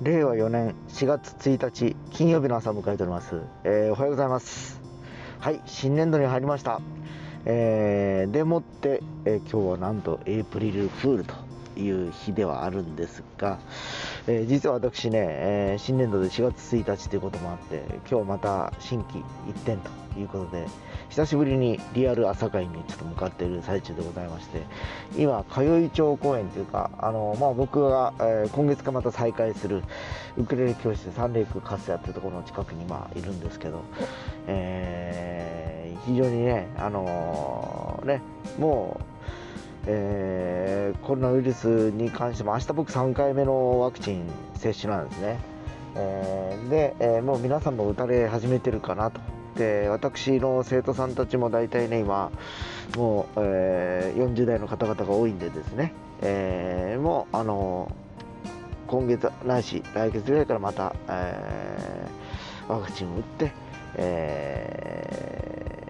令和4年4月1日金曜日の朝を迎えております、えーおはようございます。はい新年度に入りました、えーでもって、えー今日はなんとエイプリルフールという日ではあるんですが、えー実は私ね、えー新年度で4月1日ということもあって今日また新規一点ということで久しぶりにリアル朝会にちょっと向かっている最中でございまして今通い町公園というかあの、まあ、僕が、えー今月かまた再開するウクレレ教室三霊区カスヤっていうところの近くにまいるんですけど、えー非常にねあのねもうえーコロナウイルスに関しても明日僕3回目のワクチン接種なんですね、えーで、えーもう皆さんも打たれ始めてるかなと。で私の生徒さんたちも大体ね今もう、え40代の方々が多いんでですね、えもうあの今月ないし来月ぐらいからまた、えーワクチンを打って、え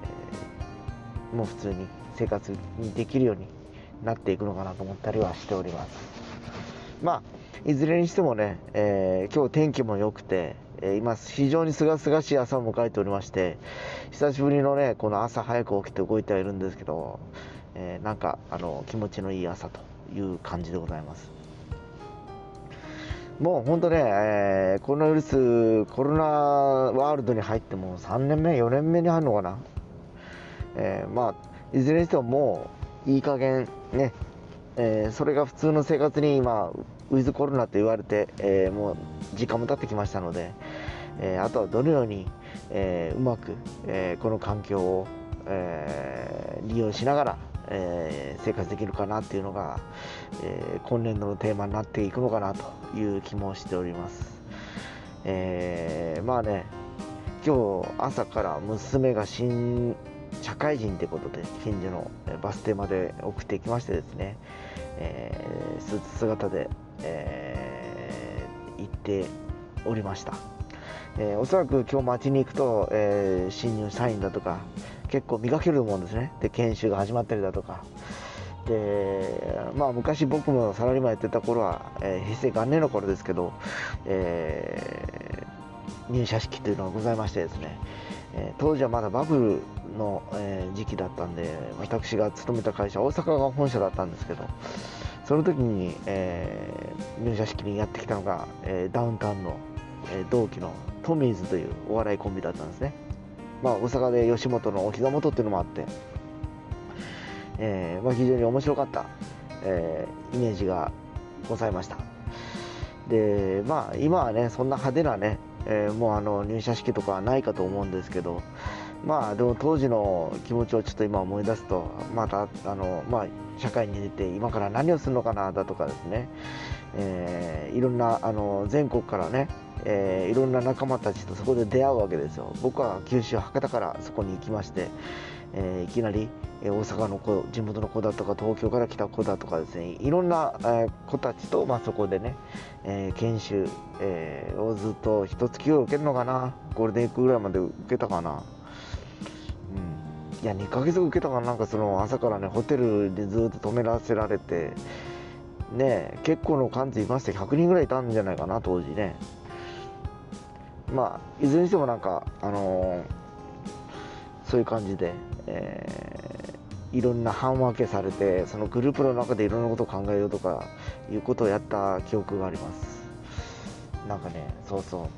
もう普通に生活にできるようになっていくのかなと思ったりはしております。まあいずれにしてもね、えー今日天気も良くて、えー今非常に清々しい朝を迎えておりまして久しぶりのねこの朝早く起きて動いてはいるんですけど、えーなんかあの気持ちのいい朝という感じでございます。もう本当ね、えーコロナウイルスコロナワールドに入っても3年目4年目に入るのかな。えーまあいずれにしてももういい加減ね、えーそれが普通の生活に今ウィズコロナと言われて、えーもう時間も経ってきましたので、えーあとはどのように、えうまく、えこの環境を、え利用しながら、え生活できるかなっていうのが、え今年度のテーマになっていくのかなという気もしております。えまあね今日朝から娘が新社会人ってことで近所のバス停まで送ってきましてですね、えースーツ姿で、えー行っておりました、えーおそらく今日街に行くと、えー新入社員だとか結構見かけると思うんですね。で研修が始まったりだとか。でまあ昔僕もサラリーマンやってた頃は、えー平成元年の頃ですけど、えー入社式というのがございましてですね、えー当時はまだバブルの、えー時期だったんで私が勤めた会社大阪が本社だったんですけどその時に、えー入社式にやってきたのが、えーダウンタウンの、えー同期のトミーズというお笑いコンビだったんですね。まあ大阪で吉本のお膝元っていうのもあって、えーまあ、非常に面白かった、えーイメージがございました。でまあ今はねそんな派手なね、えーもうあの入社式とかはないかと思うんですけどまあでも当時の気持ちをちょっと今思い出すとまたあのまあ社会に出て今から何をするのかなだとかですね、えーいろんなあの全国からね、えーいろんな仲間たちとそこで出会うわけですよ。僕は九州博多からそこに行きまして、えーいきなり、え大阪の子地元の子だとか東京から来た子だとかですねいろんな、え子たちと、まあ、そこでね、えー研修、えーをずっと一月を受けるのかなゴールデンウィークぐらいまで受けたかな。うん。いや2ヶ月受けたかななんかその朝からねホテルでずっと止めらせられてね結構の数いまして100人ぐらいいたんじゃないかな当時ね。まあいずれにしてもなんかあのーそういう感じで、えいろんな班分けされてそのグループの中でいろんなことを考えようとかいうことをやった記憶があります。なんかねそうそ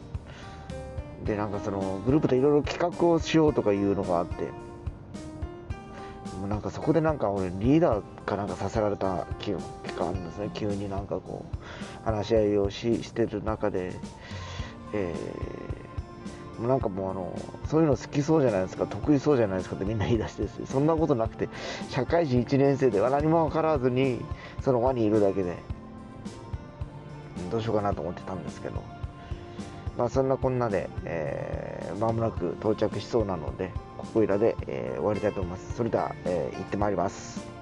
う。でなんかそのグループでいろいろ企画をしようとかいうのがあってもうなんかそこでなんか俺リーダーかなんかさせられた気が気があるんですね。急になんかこう話し合いをししてる中でえなんかもうあのそういうの好きそうじゃないですか得意そうじゃないですかってみんな言い出してですね。そんなことなくて社会人1年生では何も分からずにその輪にいるだけでどうしようかなと思ってたんですけど。まあそんなこんなで、えー、間もなく到着しそうなのでここいらで、えー終わりたいと思います。それでは、えー行ってまいります。